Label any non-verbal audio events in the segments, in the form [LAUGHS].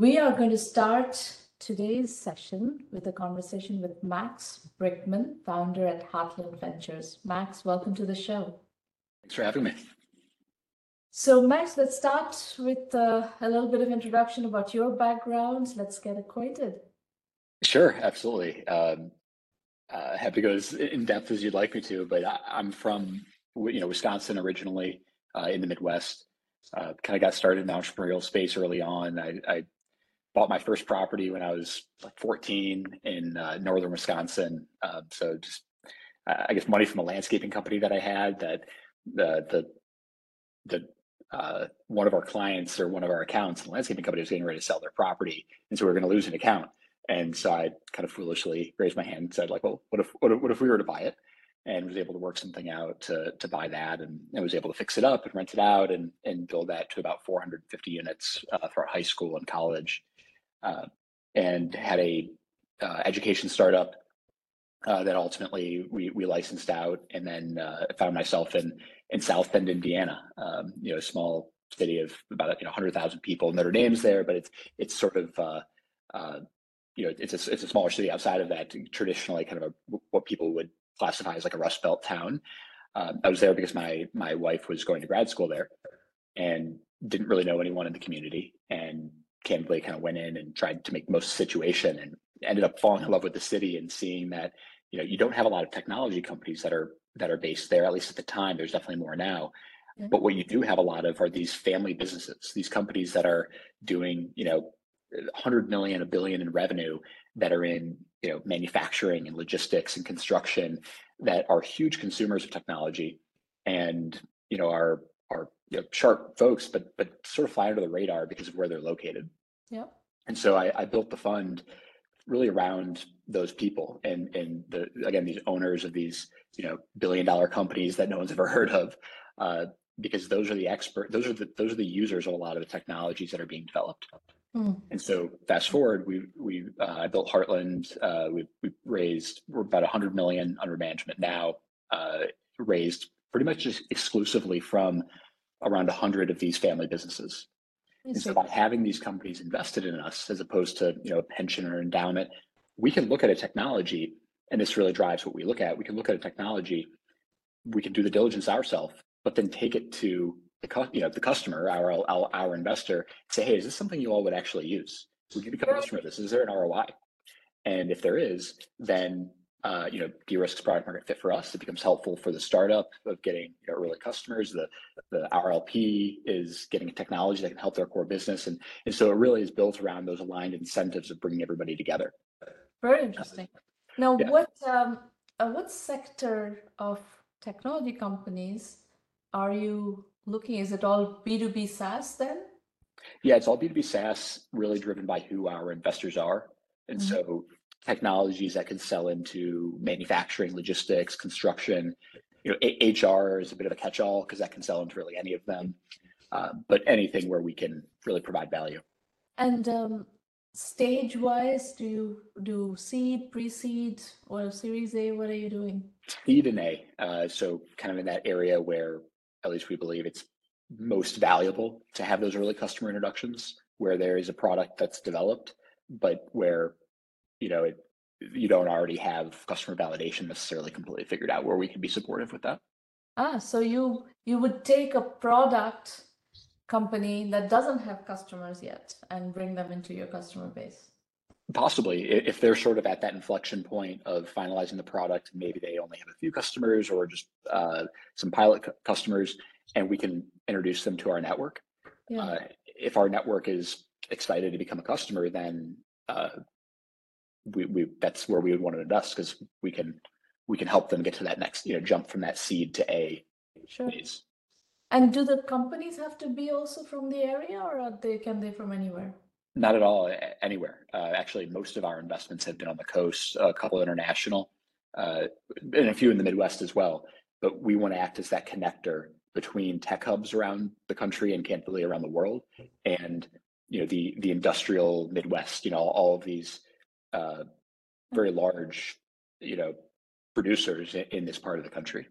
We are going to start today's session with a conversation with Max Brickman, founder at Heartland Ventures. Max, welcome to the show. Thanks for having me. So, Max, let's start with uh, a little bit of introduction about your background. Let's get acquainted. Sure, absolutely. Um, uh, happy to go as in depth as you'd like me to, but I, am from you know Wisconsin originally, uh, in the Midwest. Uh, kind of got started in the entrepreneurial space early on. I, I, bought my first property when I was like 14 in uh, northern Wisconsin. Um, so just I guess money from a landscaping company that I had that the the the uh, one of our clients or one of our accounts, the landscaping company was getting ready to sell their property, and so we were going to lose an account. And so I kind of foolishly raised my hand and said, like, well, what if what if, what if we were to buy it? And was able to work something out to to buy that, and I was able to fix it up and rent it out and and build that to about 450 units uh, throughout high school and college, uh, and had a uh, education startup uh, that ultimately we we licensed out, and then uh, found myself in in South Bend, Indiana. Um, you know, a small city of about you know 100,000 people. Notre Dame's there, but it's it's sort of uh, you know it's a, it's a smaller city outside of that. Traditionally, kind of a, what people would classify as like a Rust Belt town. Um, I was there because my my wife was going to grad school there, and didn't really know anyone in the community, and candidly kind of went in and tried to make most of the situation, and ended up falling in love with the city and seeing that you know you don't have a lot of technology companies that are that are based there, at least at the time. There's definitely more now. Mm-hmm. But what you do have a lot of are these family businesses, these companies that are doing, you know, 100 million, a billion in revenue that are in, you know, manufacturing and logistics and construction that are huge consumers of technology and, you know, are, are you know, sharp folks, but, but sort of fly under the radar because of where they're located. Yeah. And so I, I built the fund really around those people and and the again these owners of these you know billion dollar companies that no one's ever [LAUGHS] heard of uh, because those are the expert those are the those are the users of a lot of the technologies that are being developed mm. and so fast forward we we uh, I built Heartland uh, we we raised we're about 100 million under management now uh, raised pretty much just exclusively from around 100 of these family businesses and so by having these companies invested in us as opposed to you know a pension or endowment, we can look at a technology, and this really drives what we look at. We can look at a technology, we can do the diligence ourselves, but then take it to the you know the customer, our our, our investor, say, hey, is this something you all would actually use? Would you become a customer of this? Is there an ROI? And if there is, then uh, you know, de-risks product market fit for us. It becomes helpful for the startup of getting you know, early customers. The the RLP is getting a technology that can help their core business, and and so it really is built around those aligned incentives of bringing everybody together. Very interesting. Now, yeah. what um, uh, what sector of technology companies are you looking? Is it all B two B SaaS then? Yeah, it's all B two B SaaS, really driven by who our investors are, and mm-hmm. so technologies that can sell into manufacturing, logistics, construction. You know, a- HR is a bit of a catch-all because that can sell into really any of them. Uh, but anything where we can really provide value. And um, stage-wise, do you do seed, pre-seed, or Series A? What are you doing? Seed and A. Uh, so kind of in that area where at least we believe it's most valuable to have those early customer introductions, where there is a product that's developed, but where you know, it, you don't already have customer validation necessarily completely figured out where we can be supportive with that. Ah, so you you would take a product company that doesn't have customers yet and bring them into your customer base. Possibly, if they're sort of at that inflection point of finalizing the product, maybe they only have a few customers or just uh, some pilot customers, and we can introduce them to our network. Yeah. Uh, if our network is excited to become a customer, then uh, we, we that's where we would want to invest because we can we can help them get to that next you know jump from that seed to a sure. phase. And do the companies have to be also from the area, or are they can they from anywhere? Not at all, anywhere. Uh, actually, most of our investments have been on the coast, a couple international, uh, and a few in the Midwest as well. But we want to act as that connector between tech hubs around the country and candidly around the world, and you know the the industrial Midwest. You know all of these uh, very large, you know, producers in, in, this part of the country.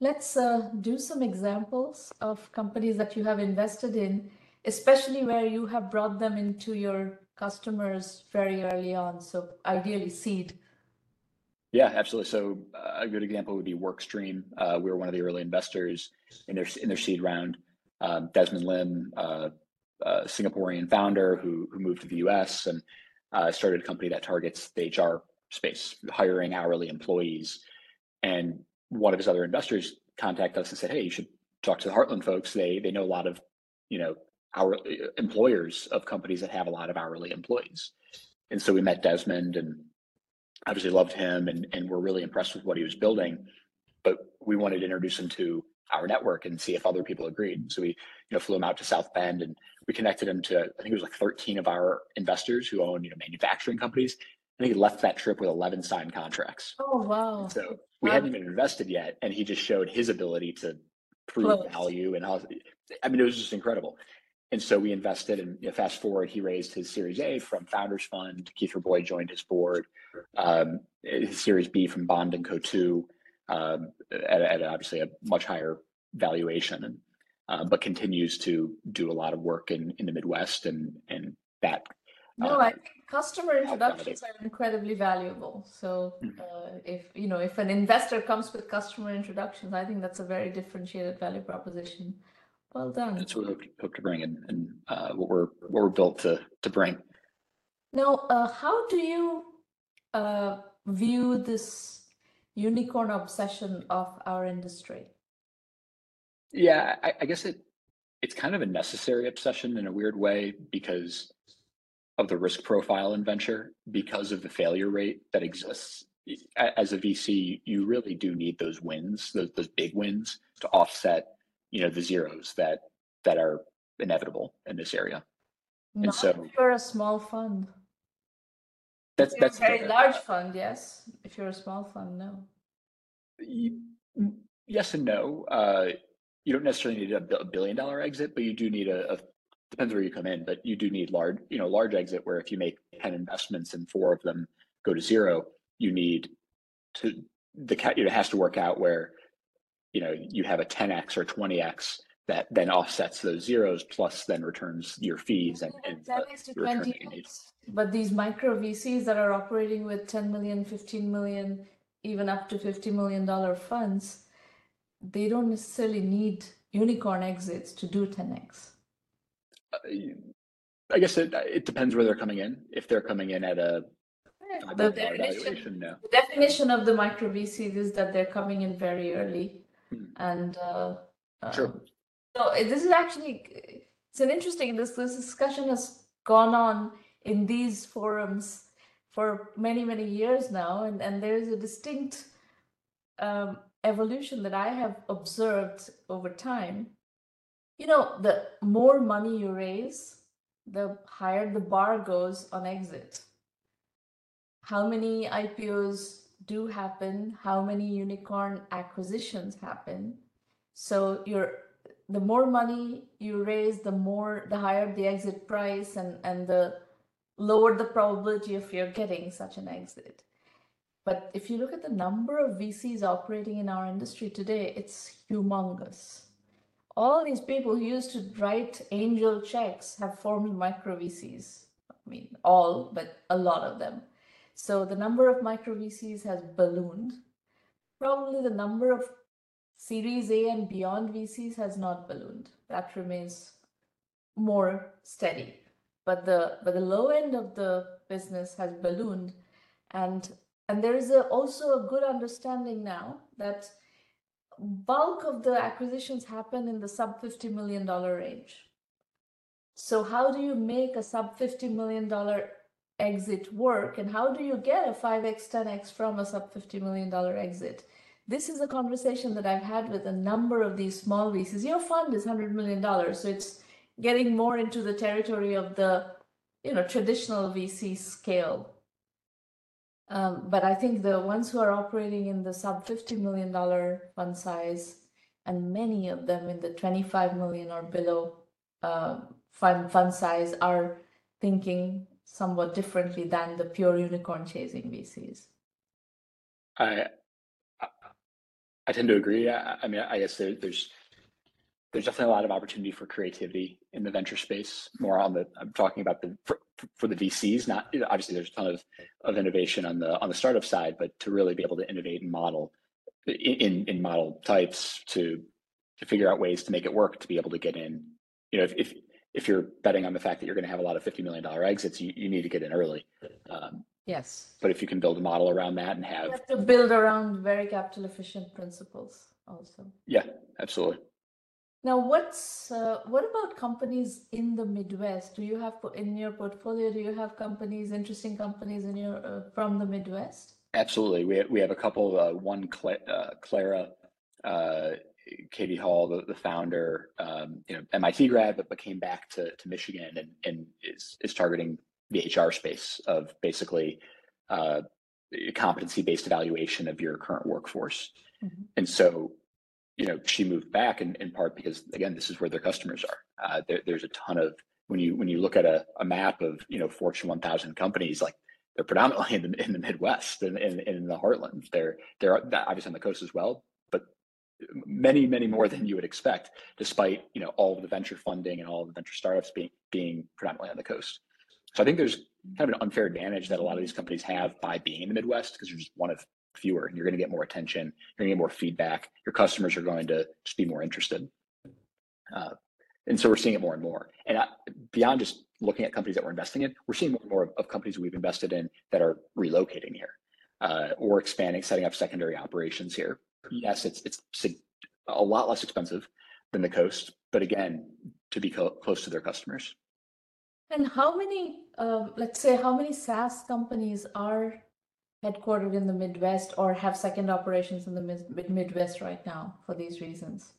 Let's uh, do some examples of companies that you have invested in especially where you have brought them into your customers very early on. So ideally seed. Yeah, absolutely. So uh, a good example would be Workstream. Uh, we were one of the early investors in their in their seed round. Um, Desmond Lim, uh, Singaporean founder who who moved to the U.S. and uh, started a company that targets the HR space, hiring hourly employees. And one of his other investors contacted us and said, "Hey, you should talk to the Heartland folks. They they know a lot of you know our employers of companies that have a lot of hourly employees." And so we met Desmond and obviously loved him and, and were really impressed with what he was building. But we wanted to introduce him to our network and see if other people agreed. So we, you know, flew him out to South Bend and we connected him to, I think it was like 13 of our investors who own, you know, manufacturing companies. I think he left that trip with 11 signed contracts. Oh, wow. And so we wow. hadn't even invested yet. And he just showed his ability to prove Close. value. And how, I mean, it was just incredible. And so we invested and you know, fast forward, he raised his Series A from Founders Fund. Keith Rabois joined his board. Um, his Series B from Bond and Coatue um, at, at, obviously a much higher valuation, and uh, but continues to do a lot of work in, in the Midwest and and that. No, uh, I customer introductions are incredibly valuable. So mm-hmm. uh, if you know if an investor comes with customer introductions, I think that's a very differentiated value proposition. Well done. That's what we hope, hope to bring and, and uh, what we're what we're built to to bring. Now, uh, how do you uh, view this unicorn obsession of our industry? Yeah, I, I guess it it's kind of a necessary obsession in a weird way because of the risk profile in venture, because of the failure rate that exists. As a VC, you really do need those wins, those, those big wins, to offset, you know, the zeros that that are inevitable in this area. Not and so, if you're a small fund. That's that's a very large fund, yes. If you're a small fund, no. Yes and no. Uh, you don't necessarily need a billion dollar exit, but you do need a, a depends where you come in, but you do need large, you know, large exit where if you make 10 investments and four of them go to zero, you need to the cat you know, has to work out where you know you have a 10x or 20x that then offsets those zeros plus then returns your fees and, and that makes to 20 but these micro vcs that are operating with 10 million 15 million even up to 50 million dollar funds they don't necessarily need unicorn exits to do 10x. Uh, guess it, it depends where they're coming in. If they're coming in at a the definition, no. the definition of the micro VCs is that they're coming in very early, hmm. and uh, sure. Um, so this is actually it's an interesting. This this discussion has gone on in these forums for many many years now, and and there is a distinct um, evolution that I have observed over time, you know, the more money you raise, the higher the bar goes on exit. How many IPOs do happen? How many unicorn acquisitions happen? So you're the more money you raise, the more the higher the exit price and, and the lower the probability of your getting such an exit. But if you look at the number of VCs operating in our industry today, it's humongous. All these people who used to write angel checks have formed micro VCs. I mean, all, but a lot of them. So the number of micro VCs has ballooned. Probably the number of Series A and beyond VCs has not ballooned. That remains more steady. But the but the low end of the business has ballooned, and and there is a, also a good understanding now that bulk of the acquisitions happen in the sub $50 million range. So how do you make a sub $50 million exit work? And how do you get a 5x, 10x from a sub $50 million exit? This is a conversation that I've had with a number of these small VCs. Your fund is $100 million. So it's getting more into the territory of the you know traditional VC scale um, but I think the ones who are operating in the sub $50 million fund size, and many of them in the 25 million or below uh, fund, fund size, are thinking somewhat differently than the pure unicorn chasing VCs. I I tend to agree. I, I mean, I guess there, there's there's definitely a lot of opportunity for creativity in the venture space. More on the I'm talking about the for, for the VCs. Not obviously there's a ton of of innovation on the on the startup side, but to really be able to innovate and model in in model types to to figure out ways to make it work to be able to get in. You know, if if, if you're betting on the fact that you're going to have a lot of fifty million dollar exits, you, you need to get in early. Um, yes. But if you can build a model around that and have, you have to build around very capital efficient principles also. Yeah, absolutely. Now, what's uh, what about companies in the Midwest? Do you have in your portfolio? Do you have companies, interesting companies in your uh, from the Midwest? Absolutely, we we have a couple. Uh, one, Cla- uh, Clara, uh, Katie Hall, the, the founder, um, you know, MIT grad, but, but came back to, to Michigan and, and is is targeting the HR space of basically uh, competency based evaluation of your current workforce. Mm-hmm. And so you know, she moved back in, in part because again, this is where their customers are. Uh, there, there's a ton of when you when you look at a, a map of you know Fortune 1000 companies, like they're predominantly [LAUGHS] in the in the Midwest and in, in, in, the Heartland. They're they're obviously on the coast as well, but many many more than you would expect, despite you know all of the venture funding and all of the venture startups being being predominantly on the coast. So I think there's kind of an unfair advantage that a lot of these companies have by being in the Midwest because you're just one of fewer and you're going to get more attention you're going to get more feedback your customers are going to just be more interested. Uh, and so we're seeing it more and more. And I, beyond just looking at companies that we're investing in we're seeing more and more of, of companies we've invested in that are relocating here uh, or expanding setting up secondary operations here. Yes it's it's a lot less expensive than the coast but again to be co- close to their customers. And how many uh, let's say how many saas companies are headquartered in the Midwest or have second operations in the mid- Midwest right now for these reasons?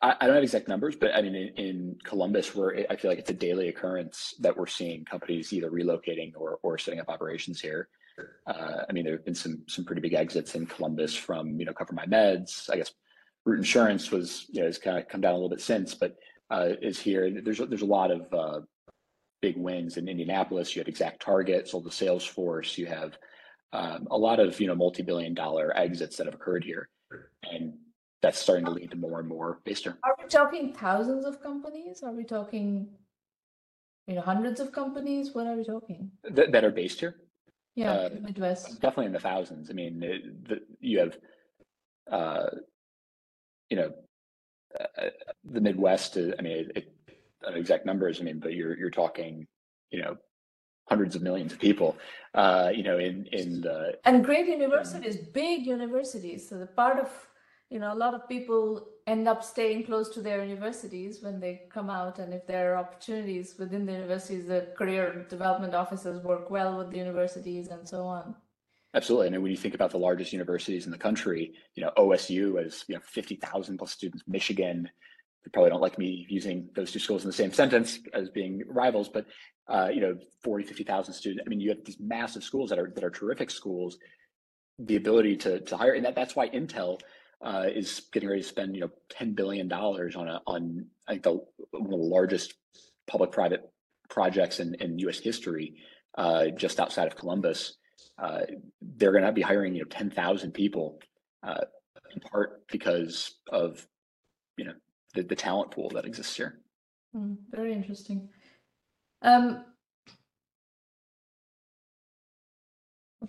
I, I don't have exact numbers, but I mean, in, in, Columbus, where I feel like it's a daily occurrence that we're seeing companies either relocating or, or setting up operations here. Uh, I mean, there have been some some pretty big exits in Columbus from you know CoverMyMeds. I guess Root Insurance was you know has kind of come down a little bit since, but uh, is here. There's there's a lot of uh, big wins in Indianapolis. You had ExactTarget sold to Salesforce. You have um, a lot of you know multi-billion dollar exits that have occurred here. And that's starting to lead to more and more based on are we talking thousands of companies? Are we talking you know hundreds of companies? What are we talking? Th- that are based here? Yeah uh, midwest. definitely in the thousands. I mean it, the, you have uh you know uh, the midwest uh, i mean it, it, exact numbers i mean but you're you're talking you know hundreds of millions of people, uh, you know, in in the and great universities, big universities. So the part of you know a lot of people end up staying close to their universities when they come out, and if there are opportunities within the universities, the career development offices work well with the universities and so on. Absolutely. And when you think about the largest universities in the country, you know, OSU has, you know, 50,000 plus students, Michigan, you probably don't like me using those two schools in the same sentence as being rivals, but uh, you know, 40, 50,000 students. I mean, you have these massive schools that are that are terrific schools. The ability to to hire, and that, that's why Intel uh, is getting ready to spend you know 10 billion dollars on a on I think the one of the largest public-private projects in, in U.S. history, uh, just outside of Columbus. Uh, they're going to be hiring you know 10,000 people, uh, in part because of you know the, the talent pool that exists here. Mm, very interesting. Um,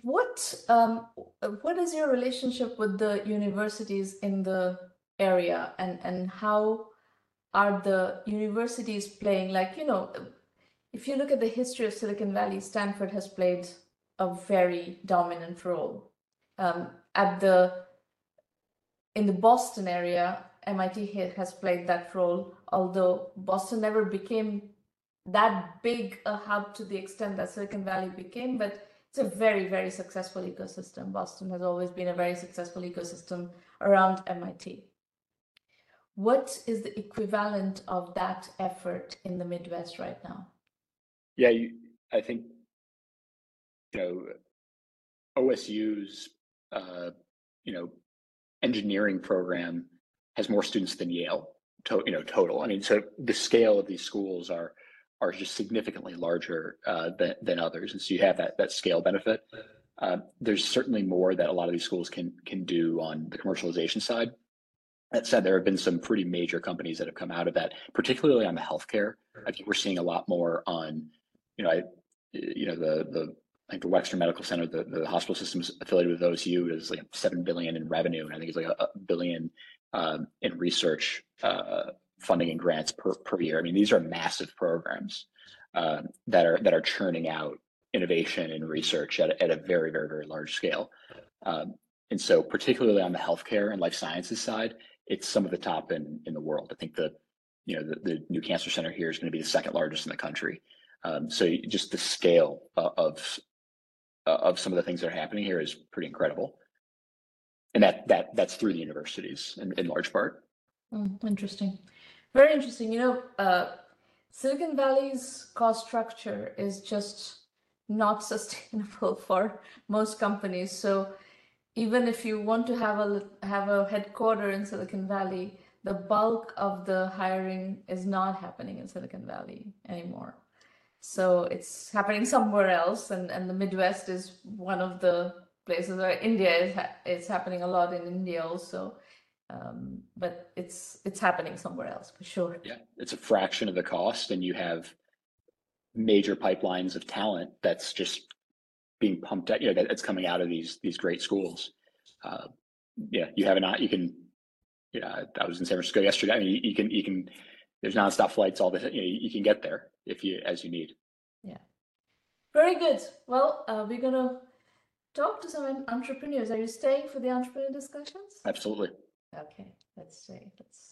what um, what is your relationship with the universities in the area, and and how are the universities playing? Like you know, if you look at the history of Silicon Valley, Stanford has played a very dominant role. Um, at the in the Boston area, MIT has played that role, although Boston never became that big a hub to the extent that Silicon Valley became, but it's a very, very successful ecosystem. Boston has always been a very successful ecosystem around MIT. What is the equivalent of that effort in the Midwest right now? Yeah, you, I think you know OSU's uh, you know engineering program has more students than Yale, to, you know, total. I mean, so the scale of these schools are are just significantly larger uh, than, than others, and so you have that that scale benefit. Uh, there's certainly more that a lot of these schools can can do on the commercialization side. That said, there have been some pretty major companies that have come out of that, particularly on the healthcare. I think we're seeing a lot more on, you know, I, you know, the the I think the Wexner Medical Center, the, the hospital systems affiliated with OSU is like seven billion in revenue, and I think it's like a, a billion um, in research uh, funding and grants per, per year. I mean, these are massive programs uh, that are that are churning out innovation and research at, at a very, very, very large scale. Um, and so, particularly on the healthcare and life sciences side, it's some of the top in in the world. I think the you know the, the new cancer center here is going to be the second largest in the country. Um, so just the scale uh, of uh, of some of the things that are happening here is pretty incredible, and that that that's through the universities in, in large part. Mm, interesting, very interesting. You know, uh, Silicon Valley's cost structure is just not [LAUGHS] sustainable for most companies. So even if you want to have a have a headquarter in Silicon Valley, the bulk of the hiring is not happening in Silicon Valley anymore. So it's happening somewhere else, and, and the Midwest is one of the places where India is ha- it's happening a lot in India also. Um, but it's it's happening somewhere else for sure. Yeah, it's a fraction of the cost, and you have major pipelines of talent that's just being pumped out. You know, that it's coming out of these these great schools. Uh, yeah, you have not. You can. Yeah, I was in San Francisco yesterday. I mean, you, you can you can. There's nonstop flights all the. You, know, you can get there if you as you need. Yeah, very good. Well, uh, we're gonna talk to some entrepreneurs. Are you staying for the entrepreneur discussions? Absolutely. Okay, let's stay. Let's